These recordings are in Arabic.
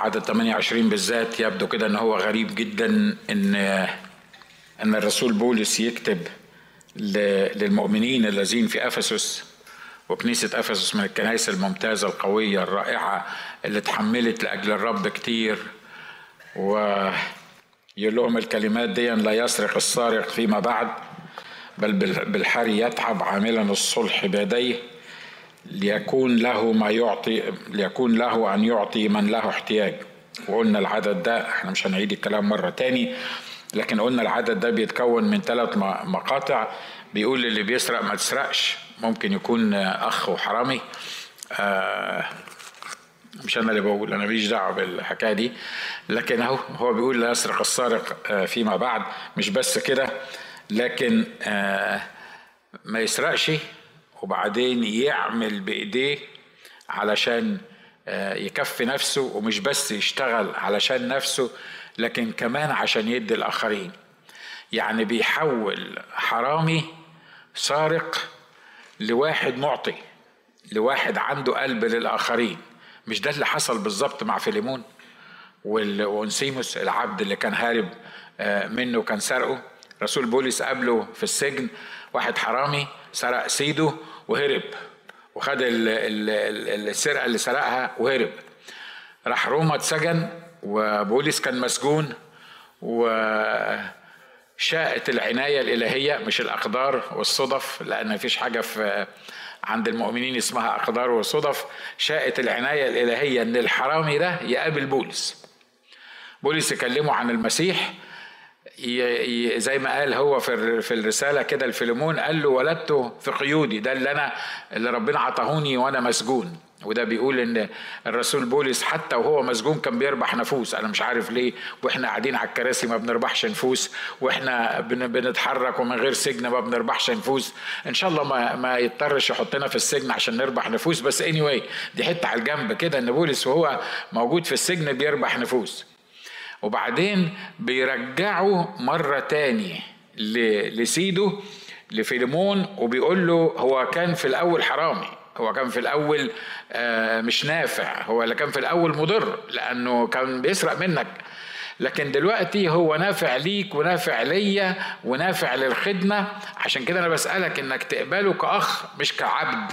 عدد 28 بالذات يبدو كده إن هو غريب جدا إن إن الرسول بولس يكتب للمؤمنين الذين في أفسس وكنيسة أفسس من الكنائس الممتازة القوية الرائعة اللي اتحملت لأجل الرب كتير. ويقول لهم الكلمات دي لا يسرق السارق فيما بعد بل بالحري يتعب عاملا الصلح بيديه. ليكون له ما يعطي ليكون له أن يعطي من له احتياج. وقلنا العدد ده إحنا مش هنعيد الكلام مرة تاني لكن قلنا العدد ده بيتكون من ثلاث مقاطع. بيقول اللي بيسرق ما تسرقش. ممكن يكون أخ وحرامي. آه مش أنا اللي بقول أنا ماليش دعوة بالحكاية دي. لكن أهو هو بيقول لا يسرق السارق آه، فيما بعد. مش بس كده لكن آه ما يسرقش. وبعدين يعمل بإيديه علشان آه، يكفي نفسه ومش بس يشتغل علشان نفسه لكن كمان عشان يدي الآخرين. يعني بيحول حرامي سارق لواحد معطي لواحد عنده قلب للآخرين. مش ده اللي حصل بالظبط مع فيليمون وأنسيموس العبد اللي كان هارب آه، منه كان سرقه؟ رسول بولس قابله في السجن واحد حرامي سرق سيده وهرب وخد السرقة اللي سرقها وهرب. راح روما اتسجن وبولس كان مسجون وشاءت العناية الإلهية مش الأقدار والصدف لأن مفيش حاجة في عند المؤمنين اسمها أقدار وصدف. شاءت العناية الإلهية إن الحرامي ده يقابل بولس. بولس يكلمه عن المسيح زي ما قال هو في في الرسالة كده الفيلمون قال له ولدته في قيودي ده اللي أنا اللي ربنا عطاهوني وأنا مسجون. وده بيقول إن الرسول بولس حتى وهو مسجون كان بيربح نفوس أنا مش عارف ليه وإحنا قاعدين على الكراسي ما بنربحش نفوس وإحنا بنتحرك ومن غير سجن ما بنربحش نفوس. إن شاء الله ما ما يضطرش يحطنا في السجن عشان نربح نفوس. بس اني anyway دي حتة على الجنب كده إن بولس وهو موجود في السجن بيربح نفوس. وبعدين بيرجعه مرة تاني لسيده لفيلمون وبيقول له هو كان في الأول حرامي هو كان في الأول آه، مش نافع هو اللي كان في الأول مضر لأنه كان بيسرق منك. لكن دلوقتي هو نافع ليك ونافع ليا ونافع للخدمة. عشان كده أنا بسألك إنك تقبله كأخ مش كعبد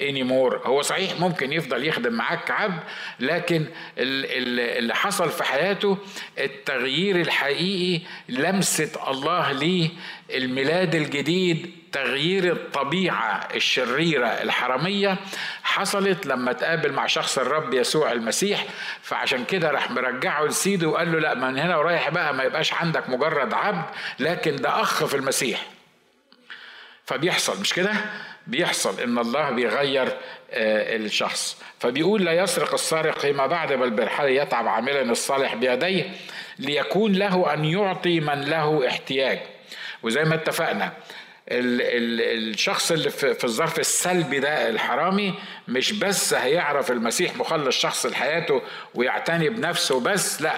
anymore. هو صحيح ممكن يفضل يخدم معاك كعبد لكن اللي حصل في حياته التغيير الحقيقي لمسة الله ليه الميلاد الجديد تغيير الطبيعة الشريرة الحرامية حصلت لما تقابل مع شخص الرب يسوع المسيح. فعشان كده راح مرجعه لسيده وقال له لا من هنا ورايح بقى ما يبقاش عندك مجرد عبد لكن ده أخ في المسيح. فبيحصل مش كده؟ بيحصل إن الله بيغير آه، الشخص. فبيقول لا يسرق السارق فيما بعد بل بالحال يتعب عاملا الصالح بيديه ليكون له أن يعطي من له احتياج. وزي ما اتفقنا ال ال الشخص اللي في الظرف السلبي ده الحرامي مش بس هيعرف المسيح مخلص شخص لحياته ويعتني بنفسه بس لا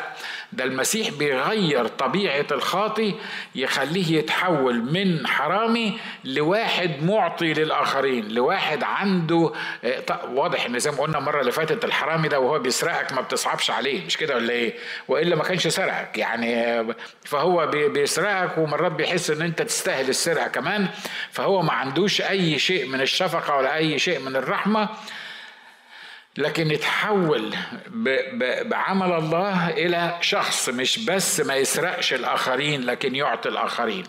ده المسيح بيغير طبيعة الخاطي يخليه يتحول من حرامي لواحد معطي للآخرين لواحد عنده آه، واضح إن زي ما قلنا المرة اللي فاتت الحرامي ده وهو بيسرقك ما بتصعبش عليه مش كده ولا إيه؟ وإلا ما كانش سرقك يعني فهو بيسرقك ومرات بيحس إن أنت تستاهل السرقة كمان فهو ما عندوش أي شيء من الشفقة ولا أي شيء من الرحمة لكن يتحول بعمل الله إلى شخص مش بس ما يسرقش الآخرين لكن يعطي الآخرين.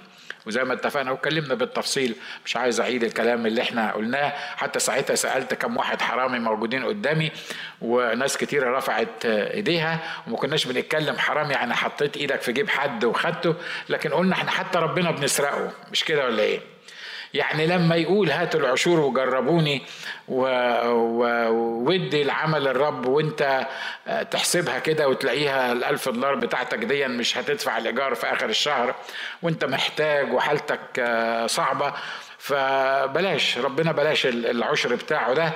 وزي ما اتفقنا واتكلمنا بالتفصيل مش عايز أعيد الكلام اللي إحنا قلناه. حتى ساعتها سألت كم واحد حرامي موجودين قدامي وناس كتيرة رفعت إيديها. وما كناش بنتكلم حرام يعني حطيت إيدك في جيب حد وخدته. لكن قلنا إحنا حتى ربنا بنسرقه. مش كده ولا إيه؟ يعني لما يقول هاتوا العشور وجربوني وودي العمل الرب وانت تحسبها كده وتلاقيها الألف دولار بتاعتك دي مش هتدفع الإيجار في آخر الشهر وانت محتاج وحالتك صعبة فبلاش ربنا بلاش العشر بتاعه ده.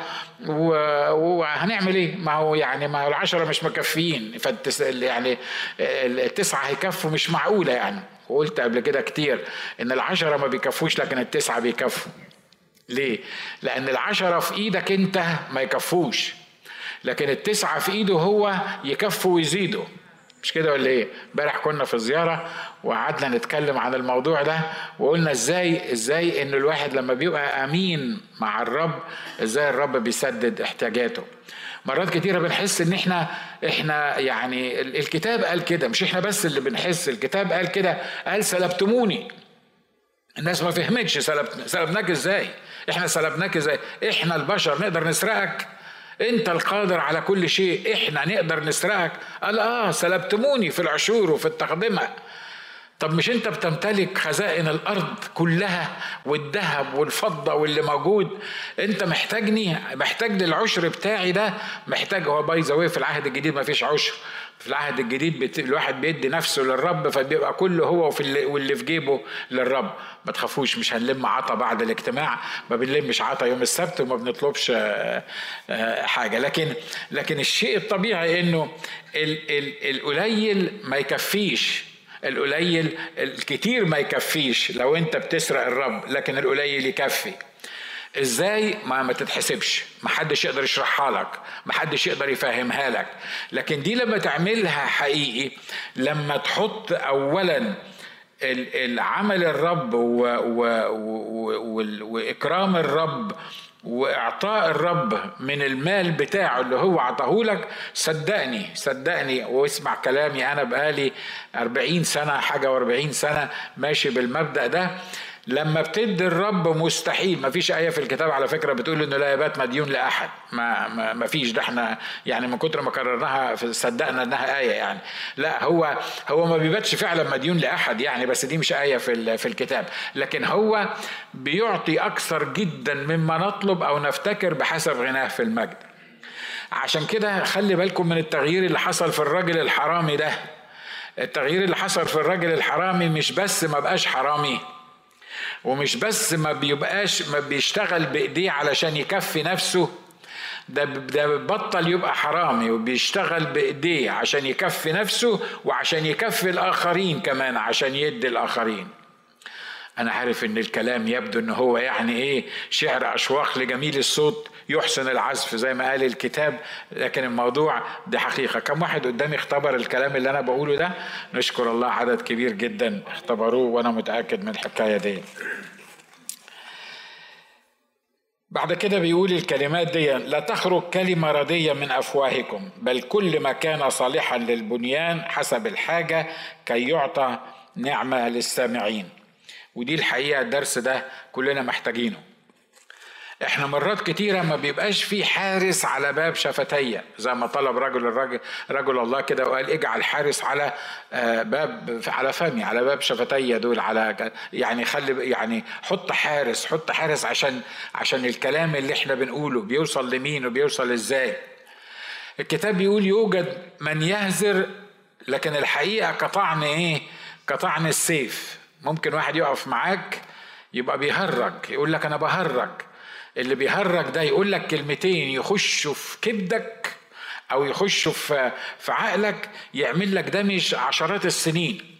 وهنعمل إيه؟ ما هو يعني ما العشرة مش مكفيين فالتس يعني التسعة هيكفوا مش معقولة يعني. وقلت قبل كده كتير إن العشرة ما بيكفوش لكن التسعة بيكفوا. ليه؟ لأن العشرة في إيدك أنت ما يكفوش. لكن التسعة في إيده هو يكفوا ويزيدوا مش كده ولا إيه؟ امبارح كنا في زيارة وقعدنا نتكلم عن الموضوع ده وقلنا إزاي إزاي إن الواحد لما بيبقى أمين مع الرب إزاي الرب بيسدد احتياجاته. مرات كتيرة بنحس إن إحنا إحنا يعني الكتاب قال كده مش إحنا بس اللي بنحس الكتاب قال كده قال سلبتموني. الناس ما فهمتش سلبناك إزاي؟ إحنا سلبناك إزاي؟ إحنا البشر نقدر نسرقك. أنت القادر على كل شيء إحنا نقدر نسرقك. قال آه سلبتموني في العشور وفي التقدمة. طب مش انت بتمتلك خزائن الأرض كلها والذهب والفضة واللي موجود؟ انت محتاجني محتاج للعشر بتاعي ده؟ محتاج. هو باي ذا في العهد الجديد ما فيش عشر. في العهد الجديد. الواحد بيدي نفسه للرب فبيبقى كله هو وفي اللي... واللي في جيبه للرب. ما تخافوش مش هنلم عطا بعد الاجتماع. ما بنلمش عطا يوم السبت وما بنطلبش آه، آه، حاجة. لكن لكن الشيء الطبيعي إنه ال... ال... القليل ما يكفيش القليل الكتير ما يكفيش لو انت بتسرق الرب لكن القليل يكفي. إزاي؟ ما ما تتحسبش. ما حدش يقدر يشرحها لك ما حدش يقدر يفهمها لك. لكن دي لما تعملها حقيقي لما تحط اولا العمل الرب وإكرام الرب وإعطاء الرب من المال بتاعه اللي هو عطاه لك صدقني صدقني واسمع كلامي أنا بقالي 40 سنة حاجة و40 سنة ماشي بالمبدأ ده. لما بتدي الرب مستحيل ما فيش آية في الكتاب على فكرة بتقول إنه لا يبات مديون لأحد. ما, ما, ما فيش. ده إحنا يعني من كتر ما كررناها صدقنا إنها آية يعني. لا هو هو ما بيباتش فعلا مديون لأحد يعني بس دي مش آية في, في الكتاب. لكن هو بيعطي أكثر جدا مما نطلب أو نفتكر بحسب غناه في المجد. عشان كده خلي بالكم من التغيير اللي حصل في الراجل الحرامي ده. التغيير اللي حصل في الراجل الحرامي مش بس ما بقاش حرامي. ومش بس ما بيبقاش ما بيشتغل بإيديه علشان يكفي نفسه ده ده بطل يبقى حرامي وبيشتغل بإيديه عشان يكفي نفسه وعشان يكفي الآخرين كمان عشان يدي الآخرين. أنا عارف إن الكلام يبدو إن هو يعني إيه شعر أشواق لجميل الصوت يحسن العزف زي ما قال الكتاب لكن الموضوع دي حقيقة. كم واحد قدامي اختبر الكلام اللي أنا بقوله ده نشكر الله عدد كبير جدا اختبروه وأنا متأكد من الحكاية دي. بعد كده بيقول الكلمات دي لا تخرج كلمة ردية من أفواهكم بل كل ما كان صالحا للبنيان حسب الحاجة كي يعطى نعمة للسامعين. ودي الحقيقة الدرس ده كلنا محتاجينه. إحنا مرات كتيرة ما بيبقاش في حارس على باب شفتية زي ما طلب رجل الرجل رجل الله كده وقال اجعل حارس على آه، باب على فمي على باب شفتية دول على يعني خلي يعني حط حارس حط حارس عشان عشان الكلام اللي إحنا بنقوله بيوصل لمين وبيوصل إزاي. الكتاب بيقول يوجد من يهزر لكن الحقيقة كطعن إيه؟ كطعن السيف. ممكن واحد يقف معاك يبقى بيهرج يقول لك أنا بهرج. اللي بيهرج ده يقول لك كلمتين يخشوا في كبدك أو يخشوا في في عقلك يعمل لك دمج عشرات السنين.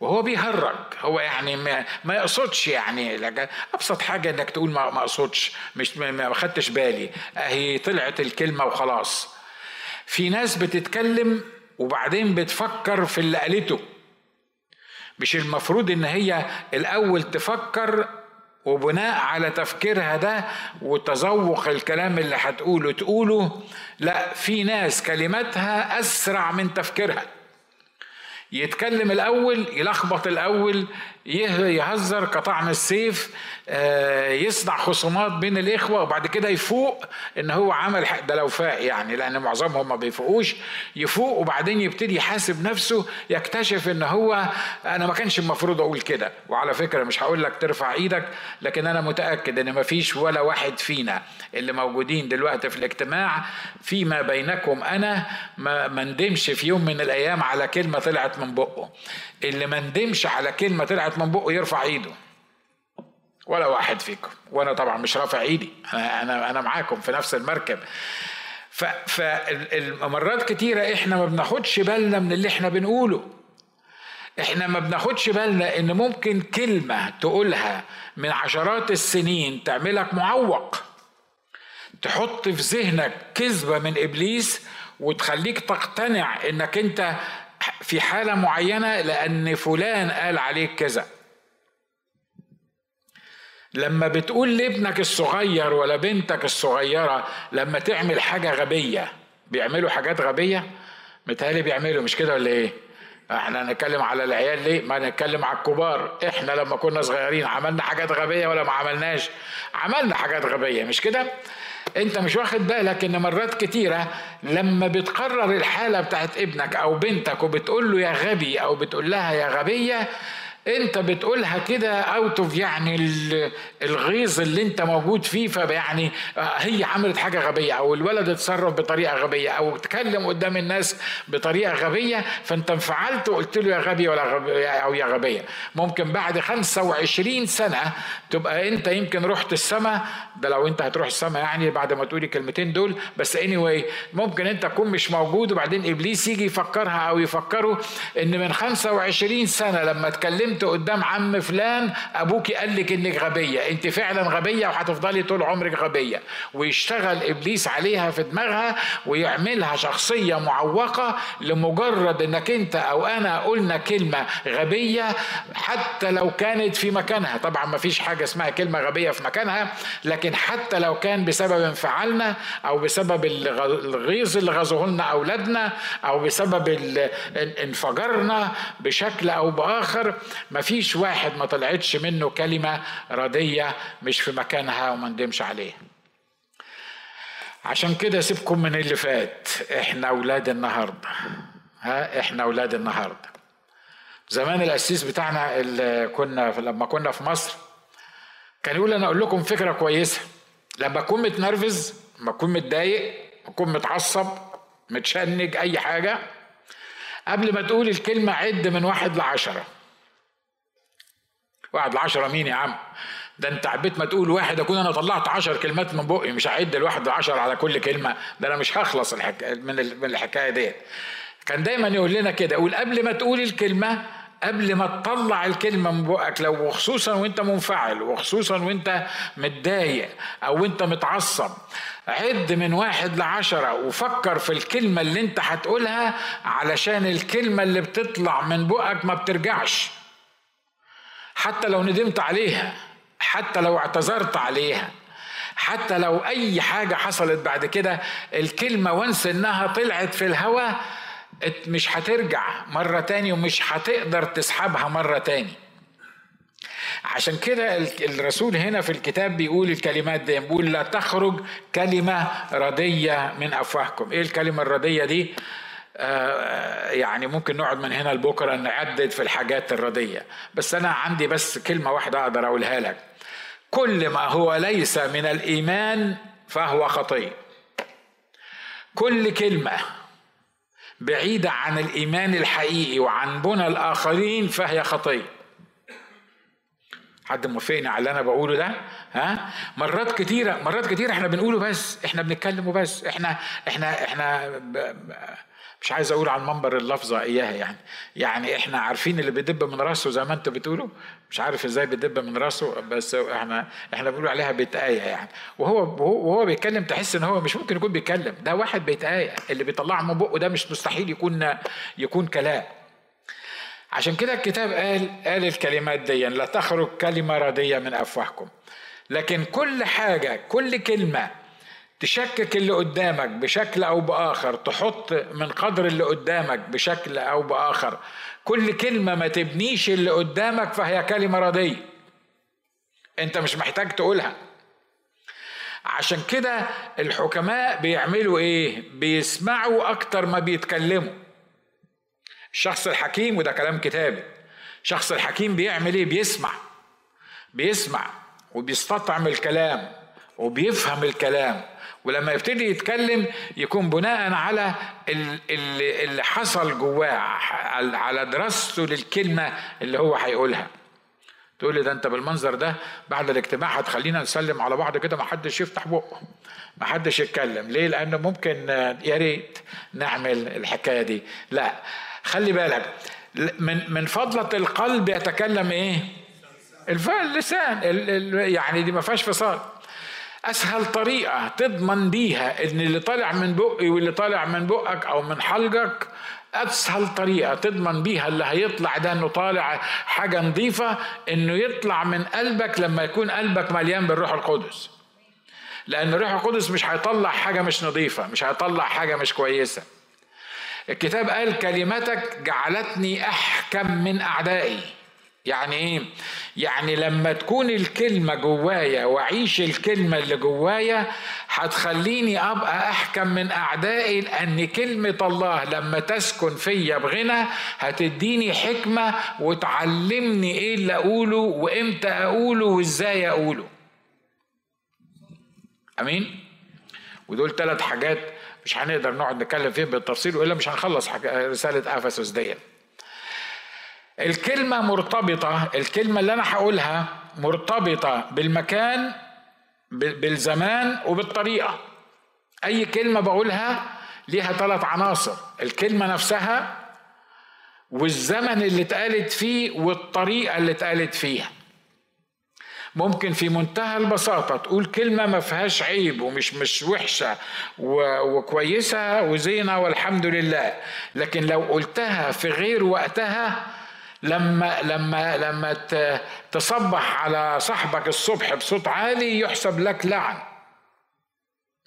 وهو بيهرج هو يعني ما, ما يقصدش يعني أبسط حاجة إنك تقول ما, ما أقصدش مش ما خدتش بالي. أهي طلعت الكلمة وخلاص. في ناس بتتكلم وبعدين بتفكر في اللي قالته. مش المفروض إن هي الأول تفكر وبناء على تفكيرها ده وتذوق الكلام اللي هتقوله تقوله لا في ناس كلماتها أسرع من تفكيرها. يتكلم الأول يلخبط الأول يهزر كطعن السيف يصنع خصومات بين الإخوة وبعد كده يفوق إن هو عمل ده لو فاق يعني لأن معظمهم ما بيفوقوش يفوق وبعدين يبتدي يحاسب نفسه يكتشف إن هو أنا ما كانش المفروض أقول كده. وعلى فكرة مش هقول لك ترفع إيدك لكن أنا متأكد إن ما فيش ولا واحد فينا اللي موجودين دلوقتي في الاجتماع فيما بينكم أنا ما ندمش في يوم من الأيام على كلمة طلعت من بقه. اللي ما ندمش على كلمة طلعت من بقه يرفع إيده. ولا واحد فيكم. وأنا طبعا مش رافع إيدي. أنا أنا أنا معاكم في نفس المركب. فالمرات كتيرة إحنا ما بناخدش بالنا من اللي إحنا بنقوله. إحنا ما بناخدش بالنا إن ممكن كلمة تقولها من عشرات السنين تعملك معوق. تحط في ذهنك كذبة من إبليس وتخليك تقتنع إنك أنت في حالة معينة لأن فلان قال عليك كذا. لما بتقول لابنك الصغير ولا بنتك الصغيرة لما تعمل حاجة غبية بيعملوا حاجات غبية متهيألي بيعملوا مش كده ولا إيه؟ إحنا نتكلم على العيال ليه؟ ما نتكلم على الكبار، إحنا لما كنا صغيرين عملنا حاجات غبية ولا ما عملناش؟ عملنا حاجات غبية مش كده؟ أنت مش واخد بالك إن مرات كتيرة لما بتقرر الحالة بتاعت ابنك أو بنتك وبتقول له يا غبي أو بتقول لها يا غبية انت بتقولها كده out of يعني الغيظ اللي انت موجود فيه فيعني آه، هي عملت حاجة غبية أو الولد اتصرف بطريقة غبية أو اتكلم قدام الناس بطريقة غبية فانت انفعلت وقلت له يا غبي ولا غبي أو يا غبية. ممكن بعد 25 سنة تبقى انت يمكن رحت السماء ده لو انت هتروح السماء يعني بعد ما تقولي الكلمتين دول بس اني anyway ممكن انت تكون مش موجود وبعدين إبليس يجي يفكرها أو يفكره إن من 25 سنة لما اتكلمت انت قدام عم فلان ابوكي قال لك انك غبية. انت فعلا غبية وهتفضلي طول عمرك غبية. ويشتغل إبليس عليها في دماغها ويعملها شخصية معوقة لمجرد إنك انت أو أنا قلنا كلمة غبية حتى لو كانت في مكانها. طبعا ما فيش حاجة اسمها كلمة غبية في مكانها لكن حتى لو كان بسبب انفعالنا أو بسبب الغيظ اللي غزوه لنا أولادنا أو بسبب انفجرنا بشكل أو بآخر مفيش واحد ما طلعتش منه كلمة ردية مش في مكانها وما ندمش عليها. عشان كده سيبكم من اللي فات. إحنا أولاد النهارده. ها إحنا أولاد النهارده. زمان القسيس بتاعنا اللي كنا لما كنا في مصر كان يقول أنا أقول لكم فكرة كويسة. لما أكون متنرفز لما أكون متضايق أكون متعصب متشنج أي حاجة قبل ما تقول الكلمة عد من واحد لعشرة. واحد لعشرة مين يا عم؟ ده انت عبيت ما تقول واحد أكون أنا طلعت عشر كلمات من بقي مش هعد الواحد لعشر على كل كلمة. ده أنا مش هخلص من من الحكاية دي كان دايما يقول لنا كده يقول قبل ما تقول الكلمة قبل ما تطلع الكلمة من بقك لو وخصوصا وأنت منفعل وخصوصا وأنت متضايق أو انت متعصب عد من واحد لعشرة وفكر في الكلمة اللي أنت هتقولها علشان الكلمة اللي بتطلع من بقك ما بترجعش. حتى لو ندمت عليها حتى لو اعتذرت عليها حتى لو أي حاجة حصلت بعد كده الكلمة وانس إنها طلعت في الهواء مش هترجع مرة تاني ومش هتقدر تسحبها مرة تاني. عشان كده الرسول هنا في الكتاب بيقول الكلمات دي بيقول لا تخرج كلمة ردية من أفواهكم. إيه الكلمة الردية دي؟ يعني ممكن نقعد من هنا لبكرة نعدد في الحاجات الردية. بس أنا عندي بس كلمة واحدة أقدر أقولها لك. كل ما هو ليس من الإيمان فهو خطيه كل كلمة بعيدة عن الإيمان الحقيقي وعن بنى الآخرين فهي خطيه حد موافقني على اللي أنا بقوله ده؟ ها؟ مرات كتيره مرات كتيرة إحنا بنقوله بس إحنا بنتكلمه بس إحنا إحنا إحنا. ب... مش عايز أقول على المنبر اللفظة إياها يعني. يعني إحنا عارفين اللي بيدب من راسه زي ما أنتوا بتقولوا. مش عارف إزاي بيدب من راسه بس إحنا إحنا بنقول عليها بيتآية يعني. وهو وهو بيتكلم تحس إن هو مش ممكن يكون بيتكلم. ده واحد بيتآية اللي بيطلعه من بقه ده مش مستحيل يكون يكون كلام. عشان كده الكتاب قال قال الكلمات دي لا تخرج كلمة رديه من أفواهكم. لكن كل حاجة كل كلمة تشكك اللي قدامك بشكل أو بآخر تحط من قدر اللي قدامك بشكل أو بآخر. كل كلمة ما تبنيش اللي قدامك فهي كلمة ردية. أنت مش محتاج تقولها. عشان كده الحكماء بيعملوا إيه؟ بيسمعوا أكتر ما بيتكلموا. الشخص الحكيم وده كلام كتابي الشخص الحكيم بيعمل إيه؟ بيسمع. بيسمع وبيستطعم الكلام وبيفهم الكلام. ولما يبتدي يتكلم يكون بناء على اللي حصل جواه على دراسته للكلمة اللي هو هيقولها. تقول لي ده انت بالمنظر ده بعد الاجتماع هتخلينا نسلم على بعض كده ما حدش يفتح بقه ما حدش يتكلم. ليه؟ لأنه ممكن يا ريت نعمل الحكاية دي. لا خلي بالك من من فضلة القلب يتكلم إيه؟ اللسان يعني دي ما فيهاش فصال. أسهل طريقة تضمن بيها إن اللي طالع من بقي واللي طالع من بقك أو من حلقك أسهل طريقة تضمن بيها اللي هيطلع ده إنه طالع حاجة نظيفة إنه يطلع من قلبك لما يكون قلبك مليان بالروح القدس. لأن الروح القدس مش هيطلع حاجة مش نظيفة مش هيطلع حاجة مش كويسة. الكتاب قال كلمتك جعلتني أحكم من أعدائي. يعني إيه؟ يعني لما تكون الكلمة جوايا وأعيش الكلمة اللي جوايا هتخليني أبقى أحكم من أعدائي لأن كلمة الله لما تسكن فيا بغنى هتديني حكمة وتعلمني إيه اللي أقوله وإمتى أقوله وإزاي أقوله. أمين؟ ودول ثلاث حاجات مش هنقدر نقعد نتكلم فيهم بالتفصيل وإلا مش هنخلص رسالة أفسس ديت. الكلمة مرتبطة الكلمة اللي أنا هقولها مرتبطة بالمكان بالزمان وبالطريقة. أي كلمة بقولها ليها ثلاث عناصر الكلمة نفسها والزمن اللي اتقالت فيه والطريقة اللي اتقالت فيها. ممكن في منتهى البساطة تقول كلمة ما فيهاش عيب ومش مش وحشة وكويسة وزينة والحمد لله لكن لو قلتها في غير وقتها لما لما لما تصبح على صاحبك الصبح بصوت عالي يحسب لك لعن.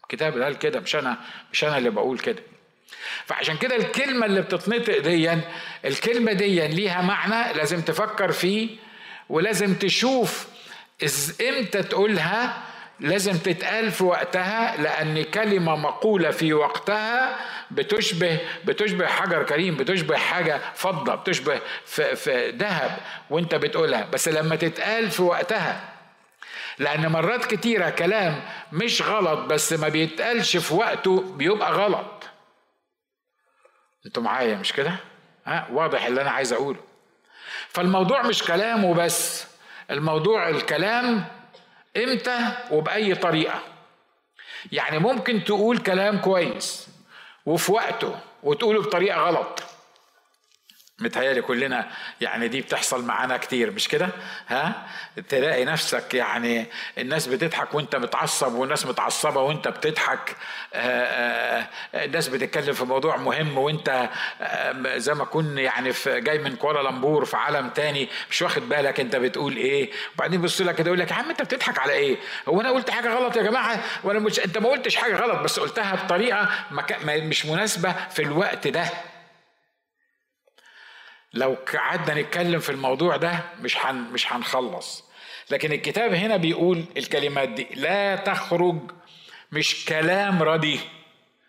الكتاب قال كده مش أنا مش أنا اللي بقول كده. فعشان كده الكلمة اللي بتتنطق دي الكلمة دي ليها معنى لازم تفكر فيه ولازم تشوف إمتى تقولها لازم تتقال في وقتها لأن كلمة مقولة في وقتها بتشبه بتشبه حجر كريم بتشبه حاجة فضة بتشبه في, في ذهب وانت بتقولها. بس لما تتقال في وقتها لأن مرات كتيرة كلام مش غلط بس ما بيتقالش في وقته بيبقى غلط. أنتوا معايا مش كده؟ ها؟ واضح اللي أنا عايز أقوله. فالموضوع مش كلام وبس الموضوع الكلام إمتى وبأي طريقة. يعني ممكن تقول كلام كويس وفي وقته وتقوله بطريقة غلط. متهيألي كلنا يعني دي بتحصل معانا كتير مش كده؟ ها؟ تلاقي نفسك يعني الناس بتضحك وانت متعصب والناس متعصبة وانت بتضحك. آه، آه، الناس بتتكلم في موضوع مهم وانت آه، زي ما كن يعني في جاي من كوالالمبور في عالم تاني مش واخد بالك انت بتقول إيه. وبعدين بص لك كده يقول لك يا عم انت بتضحك على إيه؟ هو أنا قلت حاجة غلط يا جماعة؟ وأنا مش انت ما قلتش حاجة غلط بس قلتها بطريقة مش مناسبة في الوقت ده. لو قعدنا نتكلم في الموضوع ده مش حن مش هنخلص. لكن الكتاب هنا بيقول الكلمات دي لا تخرج مش كلام ردي.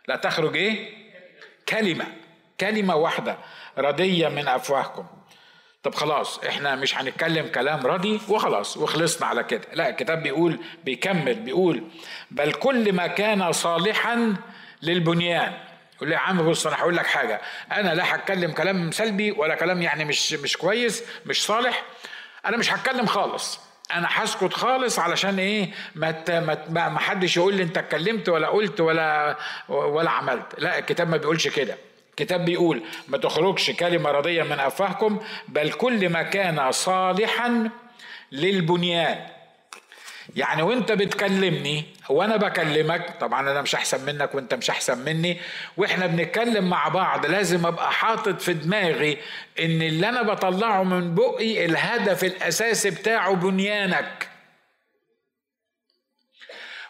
لا تخرج إيه؟ كلمة كلمة واحدة ردية من أفواهكم. طب خلاص إحنا مش هنتكلم كلام ردي وخلاص وخلصنا على كده. لا الكتاب بيقول بيكمل بيقول بل كل ما كان صالحا للبنيان. يقول لي يا عم بص أنا هقول لك حاجة. أنا لا هتكلم كلام سلبي ولا كلام يعني مش مش كويس مش صالح. أنا مش هتكلم خالص. أنا هسكت خالص علشان إيه؟ ما ما حدش يقول لي أنت اتكلمت ولا قلت ولا ولا عملت. لا الكتاب ما بيقولش كده. الكتاب بيقول ما تخرجش كلمة رضية من أفواهكم بل كل ما كان صالحا للبنيان. يعني وانت بتكلمني وأنا بكلمك طبعا أنا مش أحسن منك وانت مش أحسن مني وإحنا بنتكلم مع بعض لازم أبقى حاطط في دماغي إن اللي أنا بطلعه من بقي الهدف الأساسي بتاعه بنيانك.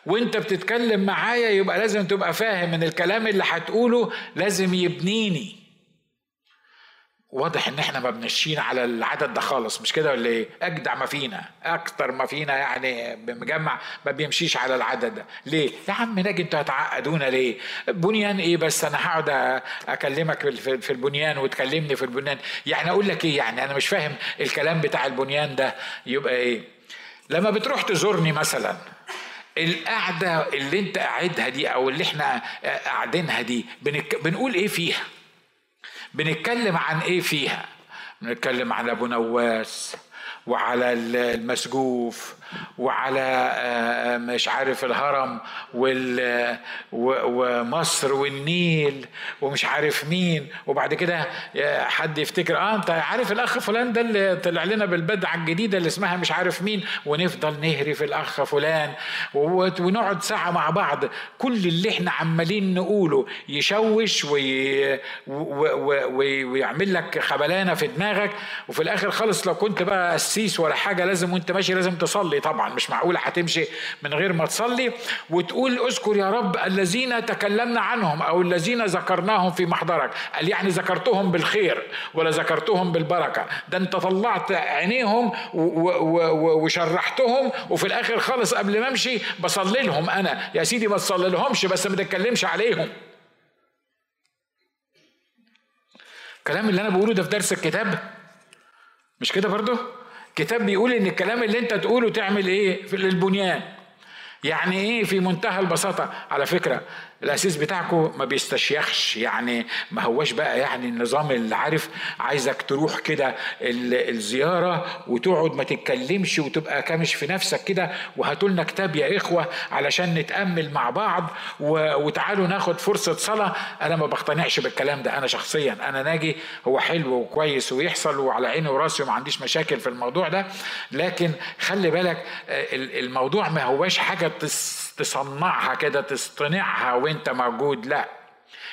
وانت بتتكلم معايا يبقى لازم تبقى فاهم إن الكلام اللي هتقوله لازم يبنيني. واضح إن إحنا ما بنشين على العدد ده خالص مش كده ولا إيه؟ أجدع ما فينا أكتر ما فينا يعني مجمع ما بيمشيش على العدد ده. ليه؟ يا عم ناجي أنتوا هتعقدونا ليه؟ بنيان إيه بس؟ أنا هقعد أكلمك في البنيان وتكلمني في البنيان. يعني أقول لك إيه يعني؟ أنا مش فاهم الكلام بتاع البنيان ده يبقى إيه؟ لما بتروح تزورني مثلا القعدة اللي أنت قاعدها دي أو اللي إحنا قاعدينها دي بنقول إيه فيها؟ بنتكلم عن إيه فيها؟ بنتكلم عن أبو نواس وعلى المسجوف وعلى آه، مش عارف الهرم وال ومصر والنيل ومش عارف مين. وبعد كده حد يفتكر آه أنت عارف الأخ فلان ده اللي طلع لنا بالبدعه الجديدة اللي اسمها مش عارف مين ونفضل نهري في الأخ فلان ونقعد ساعة مع بعض. كل اللي إحنا عمالين نقوله يشوش. وي... ويعمل لك خبلانة في دماغك. وفي الآخر خالص لو كنت بقى قسيس ولا حاجة لازم وأنت ماشي لازم تصلي. طبعا مش معقوله هتمشي من غير ما تصلي وتقول اذكر يا رب الذين تكلمنا عنهم أو الذين ذكرناهم في محضرك. قال يعني ذكرتهم بالخير ولا ذكرتهم بالبركة. ده انت طلعت عينيهم وشرحتهم وفي الآخر خالص قبل ما امشي بصلي لهم أنا. يا سيدي ما تصلي لهمش بس ما تتكلمش عليهم. الكلام اللي أنا بقوله ده في درس الكتاب؟ مش كده برضه؟ الكتاب بيقول إن الكلام اللي أنت تقوله تعمل إيه في البنيان؟ يعني إيه في منتهى البساطة؟ على فكرة الاسيس بتاعكم ما بيستشيخش يعني ما هوش بقى يعني النظام اللي عارف عايزك تروح كده الزيارة وتقعد ما تتكلمش وتبقى كامش في نفسك كده وهاتوا لنا كتاب يا إخوة علشان نتأمل مع بعض وتعالوا ناخد فرصة صلاة. أنا ما بقتنعش بالكلام ده أنا شخصيا أنا ناجي هو حلو وكويس ويحصل وعلى عيني وراسي وما عنديش مشاكل في الموضوع ده لكن خلي بالك الموضوع ما هواش حاجة تصنعها كده تصطنعها وانت موجود. لا.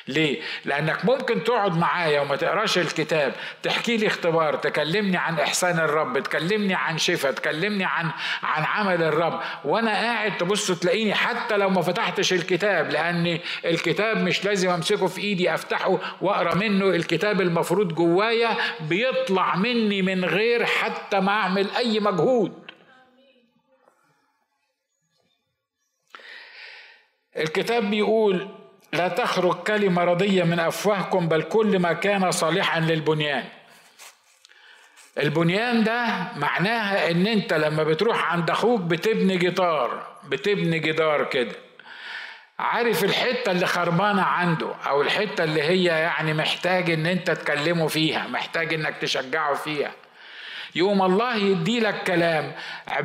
ليه؟ لأنك ممكن تقعد معايا وما تقراش الكتاب تحكي لي اختبار تكلمني عن إحسان الرب تكلمني عن شفا تكلمني عن عن عمل الرب. وأنا قاعد تبص تلاقيني حتى لو ما فتحتش الكتاب لأن الكتاب مش لازم أمسكه في إيدي أفتحه وأقرأ منه. الكتاب المفروض جوايا بيطلع مني من غير حتى ما أعمل أي مجهود. الكتاب بيقول لا تخرج كلمة رضية من أفواهكم بل كل ما كان صالحا للبنيان. البنيان ده معناها إن أنت لما بتروح عند أخوك بتبني جدار بتبني جدار كده. عارف الحتة اللي خربانة عنده أو الحتة اللي هي يعني محتاج إن أنت تكلمه فيها محتاج إنك تشجعه فيها؟ يقوم الله يدي لك كلام.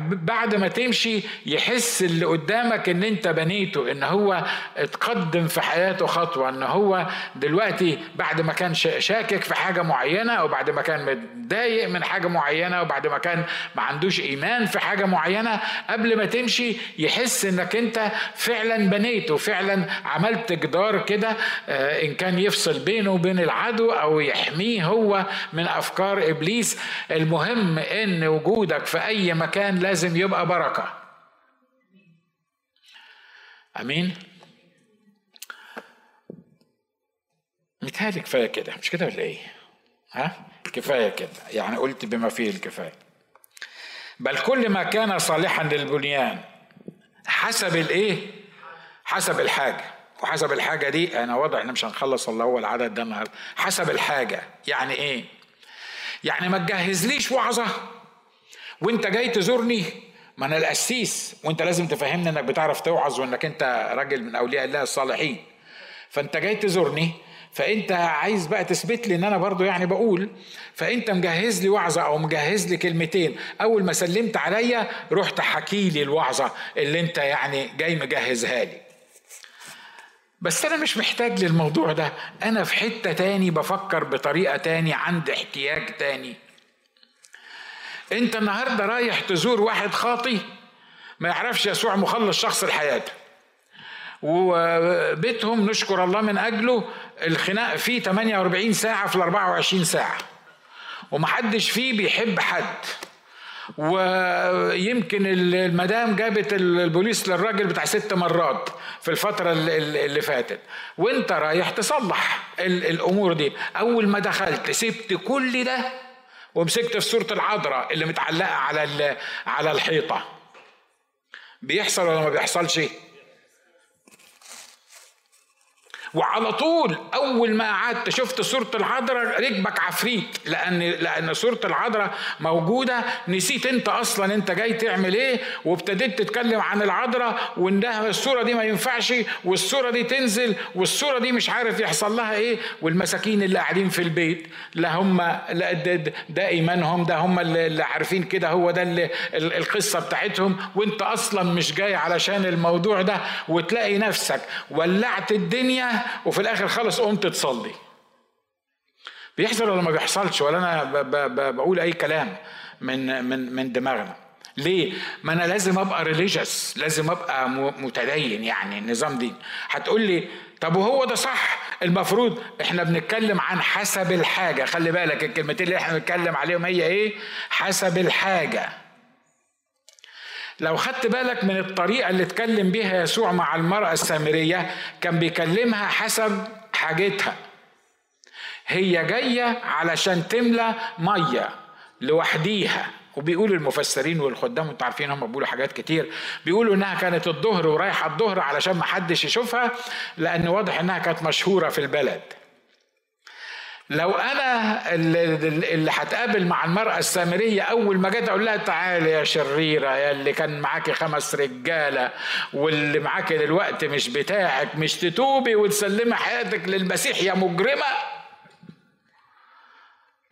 بعد ما تمشي يحس اللي قدامك إن أنت بنيته إن هو اتقدم في حياته خطوة إن هو دلوقتي بعد ما كان شاكك في حاجة معينة أو بعد ما كان متضايق من حاجة معينة وبعد ما كان ما عندوش إيمان في حاجة معينة قبل ما تمشي يحس إنك أنت فعلا بنيته فعلا عملت جدار كده آه، إن كان يفصل بينه وبين العدو أو يحميه هو من أفكار إبليس. المهم المهم إن وجودك في أي مكان لازم يبقى بركة. أمين؟ متهيألي كفاية كده مش كده ولا إيه؟ ها؟ كفاية كده يعني قلت بما فيه الكفاية. بل كل ما كان صالحا للبنيان حسب الإيه؟ حسب الحاجة. وحسب الحاجة دي أنا واضح إن مش هنخلص الا هو العدد ده النهارده. حسب الحاجة يعني إيه؟ يعني ما تجهزليش وعظة. وانت جاي تزورني ما أنا القسيس. وانت لازم تفهمني إنك بتعرف توعظ وإنك أنت راجل من أولياء الله الصالحين. فأنت جاي تزورني فأنت عايز بقى تثبت لي إن أنا برضو يعني بقول فأنت مجهز لي وعظة أو مجهز لي كلمتين. أول ما سلمت عليا رحت حكي لي الوعظة اللي أنت يعني جاي مجهزها لي. بس أنا مش محتاج للموضوع ده. أنا في حتة تاني بفكر بطريقة تاني عندي احتياج تاني. أنت النهارده رايح تزور واحد خاطي ما يعرفش يسوع مخلص شخص لحياته وبيتهم نشكر الله من أجله الخناق فيه 48 ساعة في ال 24 ساعة. ومحدش فيه بيحب حد. ويمكن المدام جابت البوليس للراجل بتاع ست مرات في الفترة اللي فاتت. وانت رايح تصلح الأمور دي. أول ما دخلت سبت كل ده ومسكت في صورة العذراء اللي متعلقة على على الحيطة. بيحصل ولا ما بيحصلش؟ وعلى طول أول ما قعدت شفت صورة العذراء ركبك عفريت لأن لأن صورة العذراء موجودة. نسيت أنت أصلا أنت جاي تعمل إيه وابتديت تتكلم عن العذراء وانها الصورة دي ما ينفعش والصورة دي تنزل والصورة دي مش عارف يحصل لها إيه. والمساكين اللي قاعدين في البيت لا هم لا ده, ده إيمانهم ده هم اللي عارفين كده هو ده اللي القصة بتاعتهم. وأنت أصلا مش جاي علشان الموضوع ده وتلاقي نفسك ولعت الدنيا وفي الآخر خالص قمت تصلي بيحصل ولا ما بيحصلش؟ ولا أنا بقول أي كلام من من من دماغنا. ليه؟ ما أنا لازم أبقى ريليجيوس لازم أبقى متدين يعني نظام دين. هتقول لي طب وهو ده صح؟ المفروض إحنا بنتكلم عن حسب الحاجة. خلي بالك الكلمتين اللي إحنا بنتكلم عليهم هي إيه؟ حسب الحاجة. لو خدت بالك من الطريقة اللي اتكلم بيها يسوع مع المرأة السامرية كان بيكلمها حسب حاجتها. هي جاية علشان تملى مية لوحديها. وبيقول المفسرين والخدام أنتوا عارفين هم بيقولوا حاجات كتير. بيقولوا إنها كانت الظهر ورايحة الظهر علشان ما حدش يشوفها لأن واضح إنها كانت مشهورة في البلد. لو أنا اللي هتقابل مع المرأة السامرية أول ما جيت أقول لها تعالي يا شريرة يا اللي كان معاكي خمس رجالة واللي معاكي دلوقتي مش بتاعك مش تتوبي وتسلمي حياتك للمسيح يا مجرمة.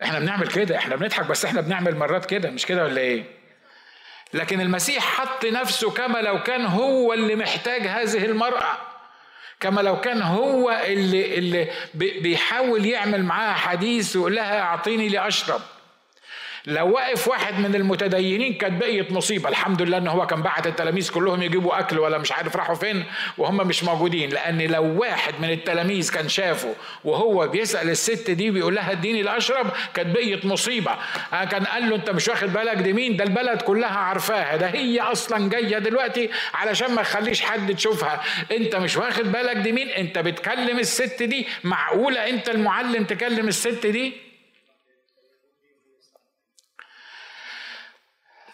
إحنا بنعمل كده إحنا بنضحك بس إحنا بنعمل مرات كده مش كده ولا إيه؟ لكن المسيح حط نفسه كما لو كان هو اللي محتاج هذه المرأة. كما لو كان هو اللي اللي بيحاول يعمل معاها حديث ويقول لها أعطيني لأشرب. لو وقف واحد من المتدينين كانت بقيت مصيبه الحمد لله إن هو كان بعت التلاميذ كلهم يجيبوا أكل ولا مش عارف راحوا فين وهم مش موجودين. لأن لو واحد من التلاميذ كان شافه وهو بيسأل الست دي بيقول لها اديني الأشرب كانت بقيت مصيبه آه، كان قال له أنت مش واخد بالك؟ دي مين؟ ده البلد كلها عارفاها. ده هي أصلا جاية دلوقتي علشان ما تخليش حد تشوفها. أنت مش واخد بالك؟ دي مين؟ أنت بتكلم الست دي. معقولة أنت المعلم تكلم الست دي؟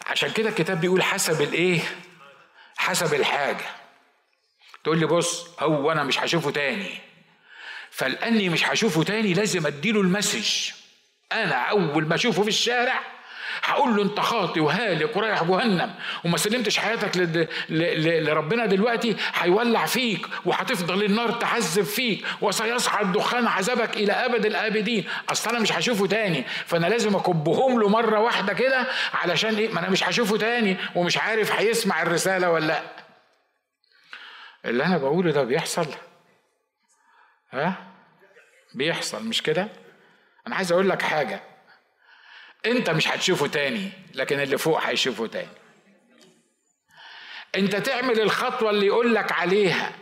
عشان كده الكتاب بيقول حسب الايه؟ حسب الحاجة. تقول لي بص هو أنا مش هشوفه تاني. فلاني مش هشوفه تاني لازم أديله المسج. أنا أول ما أشوفه في الشارع هقول له انت خاطي وهالك ورايح جهنم وما سلمتش حياتك لربنا دلوقتي هيولع فيك وهتفضل النار تعذب فيك وسيصعد دخان عذابك إلى أبد الآبدين. أصل أنا مش هشوفه تاني فأنا لازم أكبهم له مرة واحدة كده علشان إيه؟ ما أنا مش هشوفه تاني ومش عارف هيسمع الرسالة ولا لأ. اللي أنا بقوله ده بيحصل؟ ها؟ بيحصل مش كده؟ أنا عايز أقول لك حاجة. انت مش هتشوفه تاني لكن اللي فوق هيشوفه تاني. انت تعمل الخطوة اللي يقول لك عليها.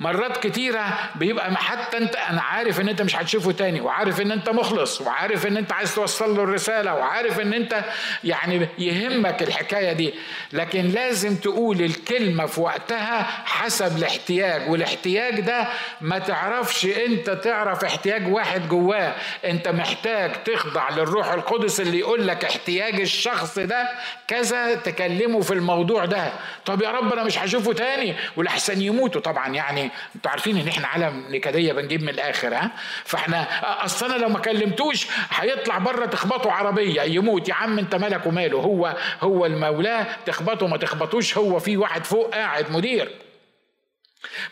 مرات كتيرة بيبقى حتى انت أنا عارف ان انت مش هتشوفه تاني وعارف ان انت مخلص وعارف ان انت عايز توصل له الرسالة وعارف ان انت يعني يهمك الحكاية دي. لكن لازم تقول الكلمة في وقتها حسب الاحتياج والاحتياج ده ما تعرفش انت تعرف احتياج واحد جواه. انت محتاج تخضع للروح القدس اللي يقول لك احتياج الشخص ده كذا تكلمه في الموضوع ده. طب يا رب أنا مش هشوفه تاني ولحسن يموتوا. طبعا يعني يعني أنتوا عارفين ان إحنا عالم نكدية بنجيب من الآخر ها؟ فاحنا أصل أنا لو ما كلمتوش هيطلع بره تخبطه عربية يموت. يا عم انت مالك وماله؟ هو هو المولاه تخبطه ما تخبطوش هو في واحد فوق قاعد مدير.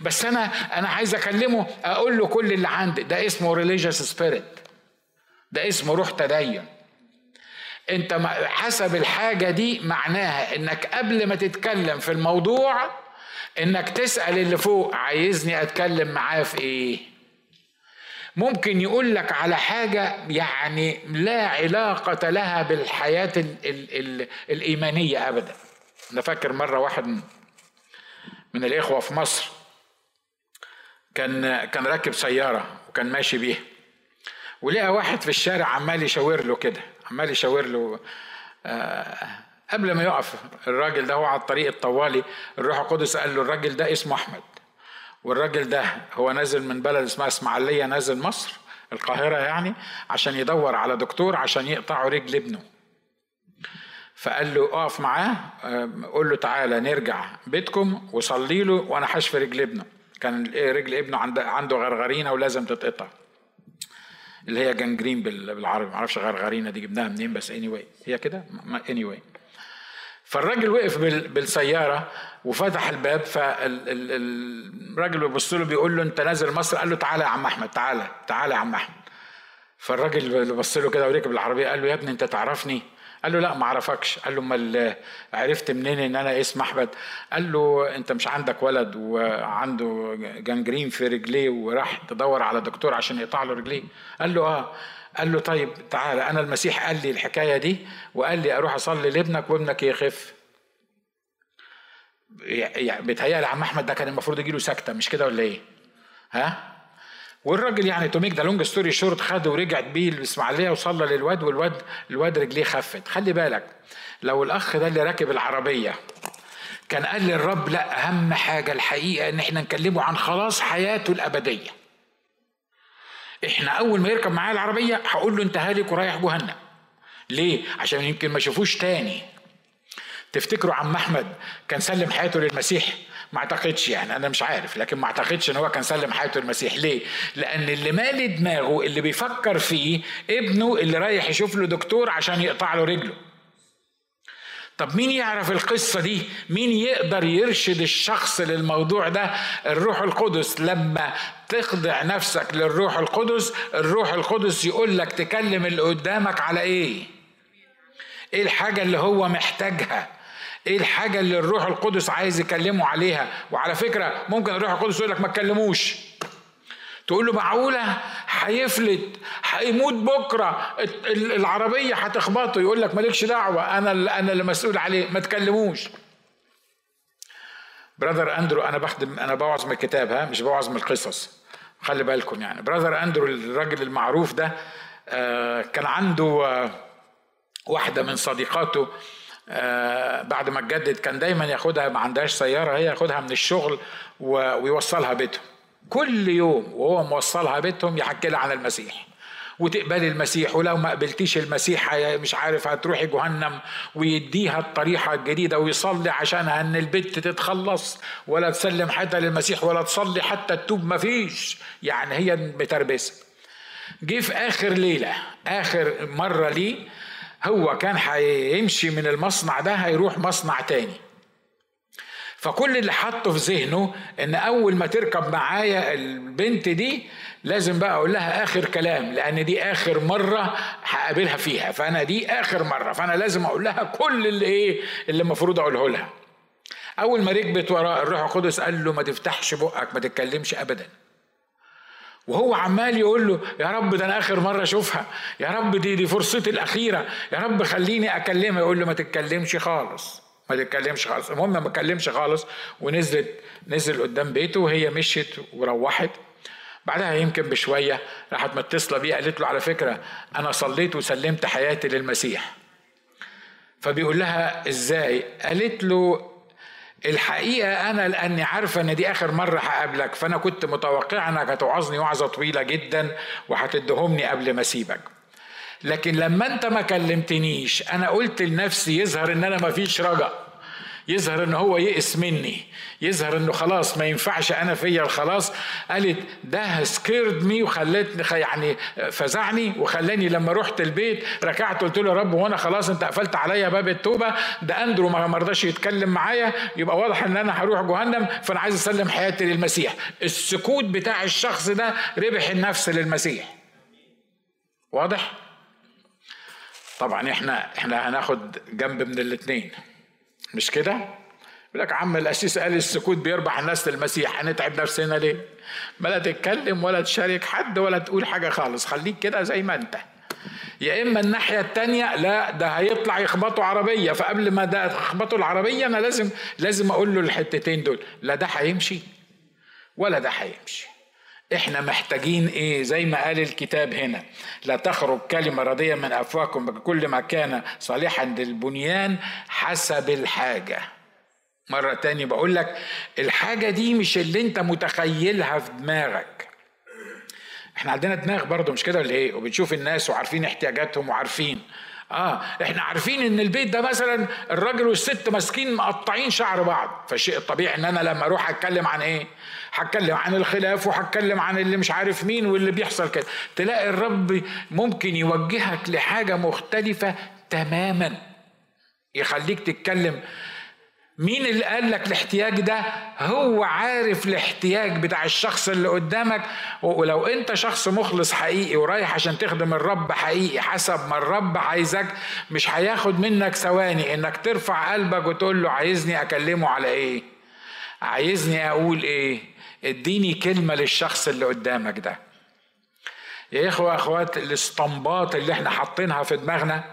بس أنا أنا عايز أكلمه أقول له كل اللي عندي. ده اسمه religious spirit ده اسمه روح تدين. انت حسب الحاجة دي معناها إنك قبل ما تتكلم في الموضوع إنك تسأل اللي فوق عايزني أتكلم معاه في إيه؟ ممكن يقول لك على حاجة يعني لا علاقة لها بالحياة ال ال ال الإيمانية أبدا. أنا فاكر مرة واحد من الإخوة في مصر كان كان راكب سيارة وكان ماشي بيها ولقى واحد في الشارع عمال يشاور له كده عمال يشاور له آه قبل ما يقف الراجل ده هو على الطريق الطوالي الروح القدس قال له الراجل ده اسمه أحمد والراجل ده هو نازل من بلد اسمها إسماعيلية نازل مصر القاهرة يعني عشان يدور على دكتور عشان يقطعوا رجل ابنه فقال له اقف معاه قول له تعالى نرجع بيتكم وصلي له وأنا هشفي رجل ابنه كان رجل ابنه عنده غرغرينة ولازم تتقطع اللي هي جنجرين بالعربي معرفش غرغرينة دي جبناها منين بس اني anyway. هي كده اني anyway. فالراجل وقف بالسيارة وفتح الباب فالراجل بيبص له بيقول له انت نازل مصر؟ قال له تعالى يا عم أحمد تعالى تعالى يا عم أحمد. فالراجل بص له كده وركب العربية قال له يا ابني انت تعرفني؟ قال له لا ما اعرفكش. قال له امال عرفت منين ان أنا اسم أحمد؟ قال له انت مش عندك ولد وعنده جنجرين في رجليه وراح تدور على دكتور عشان يقطع له رجليه. قال له آه. قال له طيب تعالى أنا المسيح قال لي الحكاية دي وقال لي أروح أصلي لابنك وابنك يخف يعني بيتهيألي عم أحمد ده كان المفروض يجي له سكتة مش كده ولا إيه؟ ها؟ والراجل يعني to make the long story short خده ورجع بيه الإسماعيلية وصلى للواد والواد الواد رجليه خفت خلي بالك لو الأخ ده اللي راكب العربية كان قال للرب لا أهم حاجة الحقيقة إن إحنا نكلمه عن خلاص حياته الأبدية إحنا أول ما يركب معايا العربية هقول له أنت هالك ورايح جهنم. ليه؟ عشان يمكن ما يشوفوش تاني. تفتكروا عم أحمد كان سلم حياته للمسيح؟ ما أعتقدش يعني أنا مش عارف لكن ما أعتقدش إن هو كان سلم حياته للمسيح. ليه؟ لأن اللي مالي دماغه اللي بيفكر فيه ابنه اللي رايح يشوف له دكتور عشان يقطع له رجله. طب مين يعرف القصة دي؟ مين يقدر يرشد الشخص للموضوع ده؟ الروح القدس. لما تخضع نفسك للروح القدس الروح القدس يقول لك تكلم اللي قدامك على إيه؟ إيه الحاجة اللي هو محتاجها؟ إيه الحاجة اللي الروح القدس عايز يكلمه عليها؟ وعلى فكرة ممكن الروح القدس يقول لك ما تكلموش. تقول له معقولة؟ هيفلت هيموت بكرة. العربية هتخبطه يقول لك مالكش دعوة أنا أنا اللي مسؤول عليه ما تكلموش. brother اندرو أنا بخدم أنا بوعظ من الكتاب ها مش بوعظ من القصص. خلي بالكم يعني. brother اندرو الراجل المعروف ده آه، كان عنده آه، واحدة من صديقاته آه، بعد ما اتجدد كان دايما ياخدها ما عندهاش سيارة هي ياخدها من الشغل ويوصلها بيتهم كل يوم وهو موصلها بيتهم يحكي لها عن المسيح. وتقبلي المسيح ولو ما قبلتيش المسيح مش عارف هتروحي جهنم ويديها الطريقة الجديدة ويصلي عشانها إن البنت تتخلص ولا تسلم حتى للمسيح ولا تصلي حتى تتوب مفيش يعني هي متربسة. جه في آخر ليلة آخر مرة ليه هو كان هيمشي من المصنع ده هيروح مصنع تاني. فكل اللي حطه في ذهنه إن أول ما تركب معايا البنت دي لازم بقى أقول لها آخر كلام لأن دي آخر مرة هقابلها فيها فأنا دي آخر مرة فأنا لازم أقول لها كل اللي إيه اللي المفروض أقوله لها. أول ما ركبت وراء الروح القدس قال له ما تفتحش بقك ما تتكلمش ابدا. وهو عمال يقول له يا رب ده أنا آخر مرة أشوفها يا رب دي دي فرصتي الأخيرة يا رب خليني أكلمها يقول له ما تتكلمش خالص. ما تتكلمش خالص. المهم ما اتكلمش خالص ونزلت نزل قدام بيته وهي مشيت وروحت. بعدها يمكن بشوية راحت متصلة بيه قالت له على فكرة أنا صليت وسلمت حياتي للمسيح. فبيقول لها إزاي؟ قالت له الحقيقة أنا لأني عارفة إن دي آخر مرة هقابلك فأنا كنت متوقع إنك هتوعظني وعظة طويلة جدا وهتدهمني قبل ما أسيبك. لكن لما أنت ما كلمتنيش أنا قلت لنفسي يظهر إن أنا مفيش رجاء يظهر ان هو يئس مني. يظهر انه خلاص ما ينفعش أنا فيا الخلاص. قالت ده scared me وخلتني يعني فزعني وخلاني لما رحت البيت ركعت قلت له يا رب وأنا خلاص انت قفلت عليا باب التوبة. ده اندرو ما رضاش يتكلم معايا. يبقى واضح ان أنا هروح جهنم فانا عايز اسلم حياتي للمسيح. السكوت بتاع الشخص ده ربح النفس للمسيح. واضح؟ طبعا إحنا إحنا هناخد جنب من الاثنين مش كده؟ يقول لك عم القسيس قال السكوت بيربح الناس للمسيح هنتعب نفسنا ليه؟ ما لا تتكلم ولا تشارك حد ولا تقول حاجة خالص خليك كده زي ما أنت يا إما الناحية التانية لا ده هيطلع يخبطوا عربية فقبل ما ده يخبطوا العربية أنا لازم لازم أقول له الحتتين دول لا ده هيمشي ولا ده هيمشي إحنا محتاجين إيه؟ زي ما قال الكتاب هنا لا تخرج كلمة رضية من أفواهكم بكل ما كان صالحا للبنيان حسب الحاجة. مرة تانية بقول لك الحاجة دي مش اللي أنت متخيلها في دماغك. إحنا عندنا دماغ برضه مش كده ولا إيه؟ وبنشوف الناس وعارفين احتياجاتهم وعارفين. آه إحنا عارفين إن البيت ده مثلا الراجل والست ماسكين مقطعين شعر بعض. فالشيء الطبيعي إن أنا لما أروح أتكلم عن إيه؟ هتكلم عن الخلاف وهتكلم عن اللي مش عارف مين واللي بيحصل كده. تلاقي الرب ممكن يوجهك لحاجة مختلفة تماما. يخليك تتكلم. مين اللي قال لك الاحتياج ده؟ هو عارف الاحتياج بتاع الشخص اللي قدامك. ولو انت شخص مخلص حقيقي ورايح عشان تخدم الرب حقيقي حسب ما الرب عايزك مش هياخد منك ثواني انك ترفع قلبك وتقول له عايزني اكلمه على إيه؟ عايزني أقول إيه؟ إديني كلمة للشخص اللي قدامك ده. يا إخوة أخوات الاستنباط اللي إحنا حاطينها في دماغنا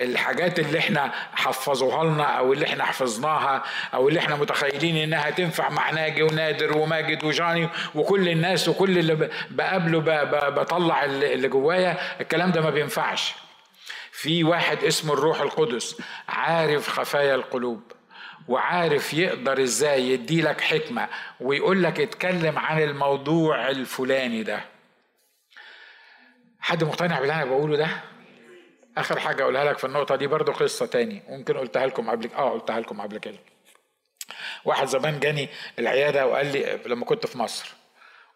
الحاجات اللي إحنا حفظوها لنا أو اللي إحنا حفظناها أو اللي إحنا متخيلين إنها تنفع مع ناجي ونادر وماجد وجاني وكل الناس وكل اللي بقابله بطلع اللي جوايا الكلام ده ما بينفعش. في واحد اسمه الروح القدس عارف خفايا القلوب. وعارف يقدر إزاي يدي لك حكمة ويقول لك اتكلم عن الموضوع الفلاني ده. حد مقتنع باللي أنا بقوله ده؟ آخر حاجة أقولها لك في النقطة دي برضو قصة تاني ممكن قلتها لكم قبل آه قلتها لكم قبل كده. واحد زمان جاني العيادة وقال لي لما كنت في مصر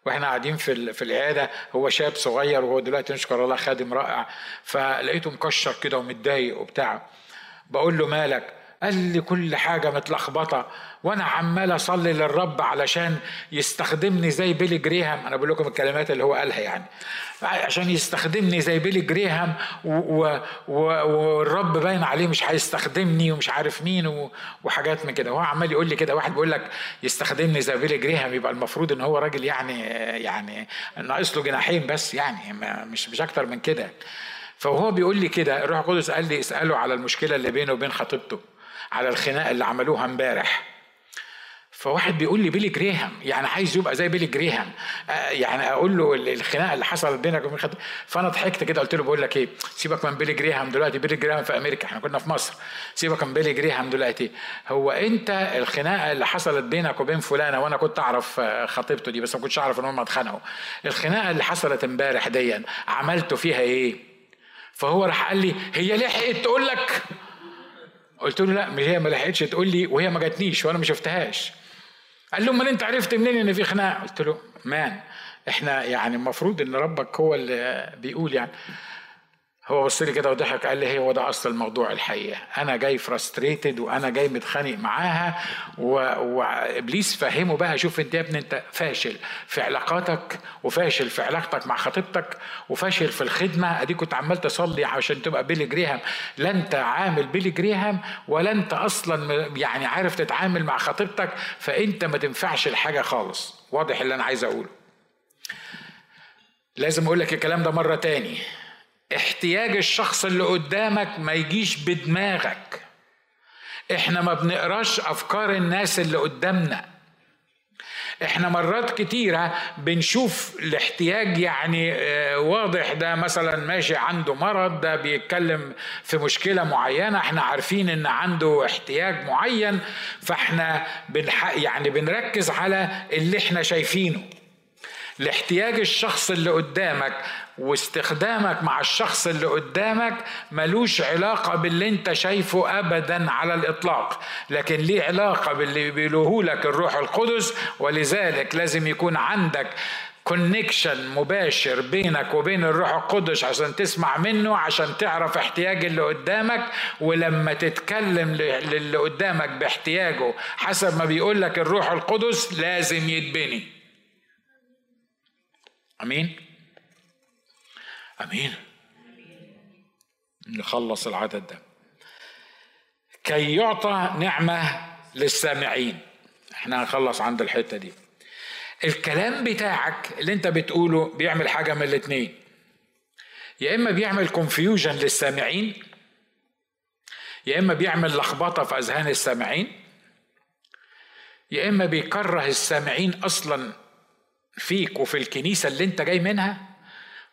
وإحنا قاعدين في في العيادة هو شاب صغير وهو دلوقتي نشكر الله خادم رائع فلقيته مكشر كده ومتضايق وبتاع. بقول له مالك؟ قال لي كل حاجة متلخبطة وأنا عمال أصلي للرب علشان يستخدمني زي بيلي جريهام. أنا بقول لكم الكلمات اللي هو قالها يعني. عشان يستخدمني زي بيلي جريهام والرب باين عليه مش هيستخدمني ومش عارف مين وحاجات من كده. هو عمال يقول لي كده واحد بيقول لك يستخدمني زي بيلي جريهام يبقى المفروض إن هو راجل يعني يعني ناقص له جناحين بس يعني مش مش أكتر من كده. فهو بيقول لي كده الروح القدس قال لي اسأله على المشكلة اللي بينه وبين خطيبته. على الخناقه اللي عملوها امبارح. فواحد بيقول لي بيلي جريهام يعني عايز يبقى زي بيلي جريهام. آه يعني أقول له الخناقه اللي حصلت بينك وبين خد... فأنا ضحكت كده قلت له بقول لك إيه سيبك من بيلي جريهام دلوقتي بيلي جريهام في أمريكا إحنا كنا في مصر. سيبك من بيلي جريهام دلوقتي. هو أنت الخناقة اللي حصلت بينك وبين فلانة وأنا كنت أعرف آه، خطيبته دي بس ما كنتش أعرف إن هم اتخانقوا. الخناقة اللي حصلت امبارح دي عملتوا فيها إيه؟ فهو راح قال لي هي لحقت تقول لك قلت له لا هي ما لحقتش تقول لي وهي ما جاتنيش وأنا ما شفتهاش. قال له أمال أنت عرفت منين إن في خناقة؟ قلت له مان إحنا يعني المفروض إن ربك هو اللي بيقول يعني. هو بص لي كده وضحك قال لي هو ده أصل الموضوع الحقيقة. أنا جاي frustrated وأنا جاي متخانق معاها و... وابليس فهمه بقى شوف أنت يا ابني أنت فاشل في علاقاتك وفاشل في علاقتك مع خطيبتك وفاشل في الخدمة. أديك كنت عمال تصلي عشان تبقى بيلي جريهام. لا أنت عامل بيلي جريهام ولا أنت أصلا يعني عارف تتعامل مع خطيبتك. فأنت ما تنفعش الحاجة خالص. واضح اللي أنا عايز أقوله. لازم أقول لك الكلام ده مرة تاني. احتياج الشخص اللي قدامك ما يجيش بدماغك. إحنا ما بنقراش افكار الناس اللي قدامنا. إحنا مرات كتيرة بنشوف الاحتياج يعني آه، واضح ده مثلا ماشي عنده مرض ده بيتكلم في مشكلة معينة إحنا عارفين ان عنده احتياج معين فاحنا يعني بنركز على اللي إحنا شايفينه. لاحتياج الشخص اللي قدامك واستخدامك مع الشخص اللي قدامك ملوش علاقة باللي انت شايفه ابدا على الإطلاق. لكن ليه علاقة باللي بيقوله لك الروح القدس؟ ولذلك لازم يكون عندك كونكشن مباشر بينك وبين الروح القدس عشان تسمع منه عشان تعرف احتياج اللي قدامك. ولما تتكلم للي قدامك باحتياجه حسب ما بيقول لك الروح القدس لازم يتبني. أمين؟ أمين. نخلص العدد ده. كي يعطى نعمة للسامعين. إحنا هنخلص عند الحتة دي. الكلام بتاعك اللي أنت بتقوله بيعمل حاجة من الاتنين. يا إما بيعمل confusion للسامعين يا إما بيعمل لخبطة في أذهان السامعين يا إما بيكره السامعين أصلا فيك وفي الكنيسة اللي أنت جاي منها.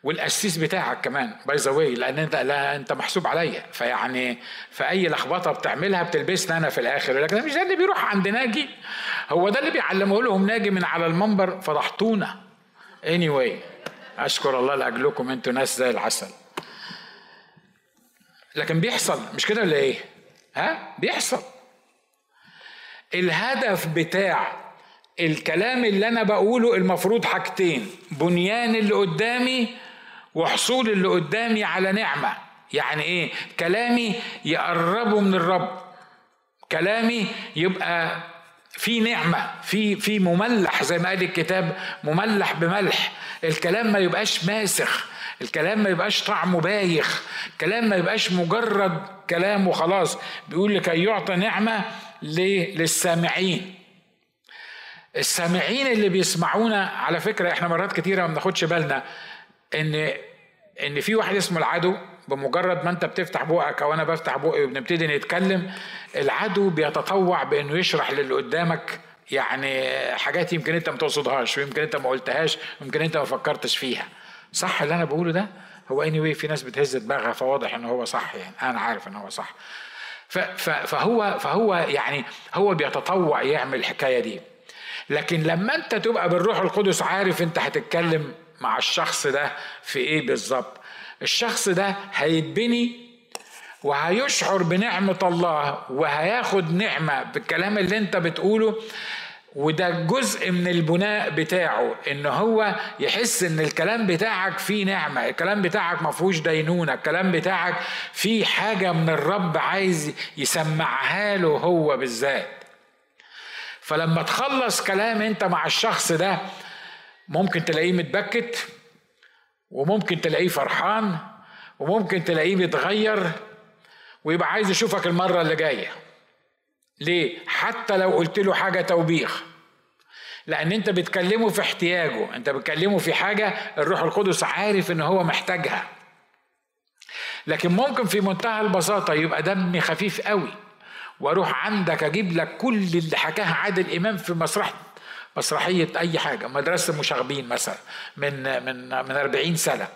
والقسيس بتاعك كمان by the way لأن انت لا أنت محسوب عليا. فيعني في أي لخبطة بتعملها بتلبسني أنا في الآخر. لكن مش ده اللي بيروح عند ناجي. هو ده اللي بيعلمه لهم ناجي من على المنبر فضحتونا. Anyway أشكر الله لأجلكم أنتوا ناس زي العسل. لكن بيحصل مش كده ولا إيه؟ ها؟ بيحصل. الهدف بتاع الكلام اللي أنا بقوله المفروض حاجتين. بنيان اللي قدامي وحصول اللي قدامي على نعمة. يعني إيه؟ كلامي يقربه من الرب. كلامي يبقى في نعمة في في مملح زي ما قال الكتاب مملح بملح. الكلام ما يبقاش ماسخ. الكلام ما يبقاش طعمه بايخ. الكلام ما يبقاش مجرد كلام وخلاص. بيقول لكي يعطى نعمة للسامعين. السامعين اللي بيسمعونا على فكرة إحنا مرات كتيرة ما بناخدش بالنا. إن إن في واحد اسمه العدو بمجرد ما أنت بتفتح بقك أو أنا بفتح بقي وبنبتدي نتكلم العدو بيتطوع بإنه يشرح للي قدامك يعني حاجات يمكن أنت ما تقصدهاش ويمكن أنت ما قلتهاش ويمكن أنت ما فكرتش فيها. صح اللي أنا بقوله ده؟ هو اني anyway في ناس بتهز دماغها فواضح إن هو صح يعني أنا عارف إن هو صح. فهو فهو يعني هو بيتطوع يعمل الحكاية دي. لكن لما أنت تبقى بالروح القدس عارف أنت هتتكلم مع الشخص ده في إيه بالظبط؟ الشخص ده هيتبني وهيشعر بنعمة الله وهياخد نعمة بالكلام اللي أنت بتقوله وده جزء من البناء بتاعه إن هو يحس إن الكلام بتاعك فيه نعمة الكلام بتاعك ما فيهوش دينونة الكلام بتاعك فيه حاجة من الرب عايز يسمعها له هو بالذات. فلما تخلص كلام أنت مع الشخص ده ممكن تلاقيه متبكت وممكن تلاقيه فرحان وممكن تلاقيه بيتغير ويبقى عايز يشوفك المرة اللي جاية. ليه؟ حتى لو قلت له حاجة توبيخ. لأن أنت بتكلمه في احتياجه أنت بتكلمه في حاجة الروح القدس عارف إن هو محتاجها. لكن ممكن في منتهى البساطة يبقى دمي خفيف قوي وأروح عندك أجيب لك كل اللي حكاها عادل إمام في مسرح مسرحية أي حاجة مدرسة المشاغبين مثلا من من من 40 سنة.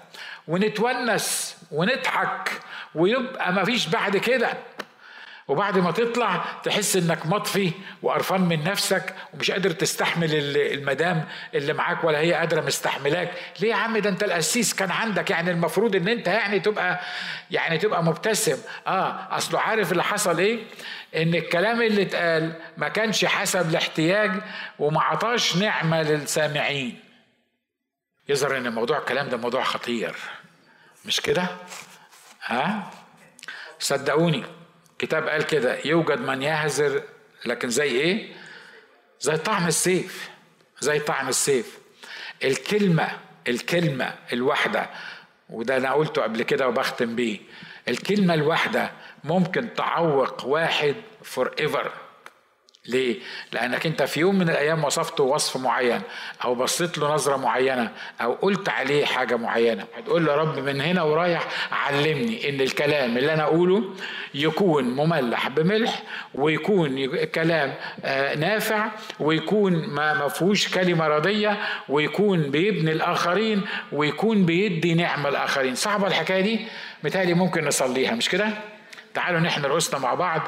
ونتونس ونضحك ويبقى ما فيش بعد كده. وبعد ما تطلع تحس إنك مطفي وقرفان من نفسك ومش قادر تستحمل المدام اللي معاك ولا هي قادرة مستحملاك. ليه يا عم؟ ده أنت القسيس كان عندك. يعني المفروض إن أنت يعني تبقى يعني تبقى مبتسم. آه أصله عارف اللي حصل إيه؟ إن الكلام اللي اتقال ما كانش حسب الاحتياج وما عطاش نعمة للسامعين. يظهر إن موضوع الكلام ده موضوع خطير. مش كده؟ ها صدقوني. كتاب قال كده يوجد من يهزر لكن زي إيه؟ زي طعم السيف زي طعم السيف. الكلمة الكلمة الواحدة وده أنا قلته قبل كده وبختم بيه. الكلمة الواحدة ممكن تعوق واحد forever ليه؟ لأنك أنت في يوم من الأيام وصفته وصف معين أو بصيت له نظرة معينة أو قلت عليه حاجة معينة هتقول له يا رب من هنا ورايح علمني إن الكلام اللي أنا أقوله يكون مملح بملح ويكون كلام آه، نافع ويكون ما فيهوش كلمة ردية ويكون بيبني الآخرين ويكون بيدي نعمة الآخرين صعبة الحكاية دي؟ متهيألي ممكن نصليها مش كده؟ تعالوا نحن رؤوسنا مع بعض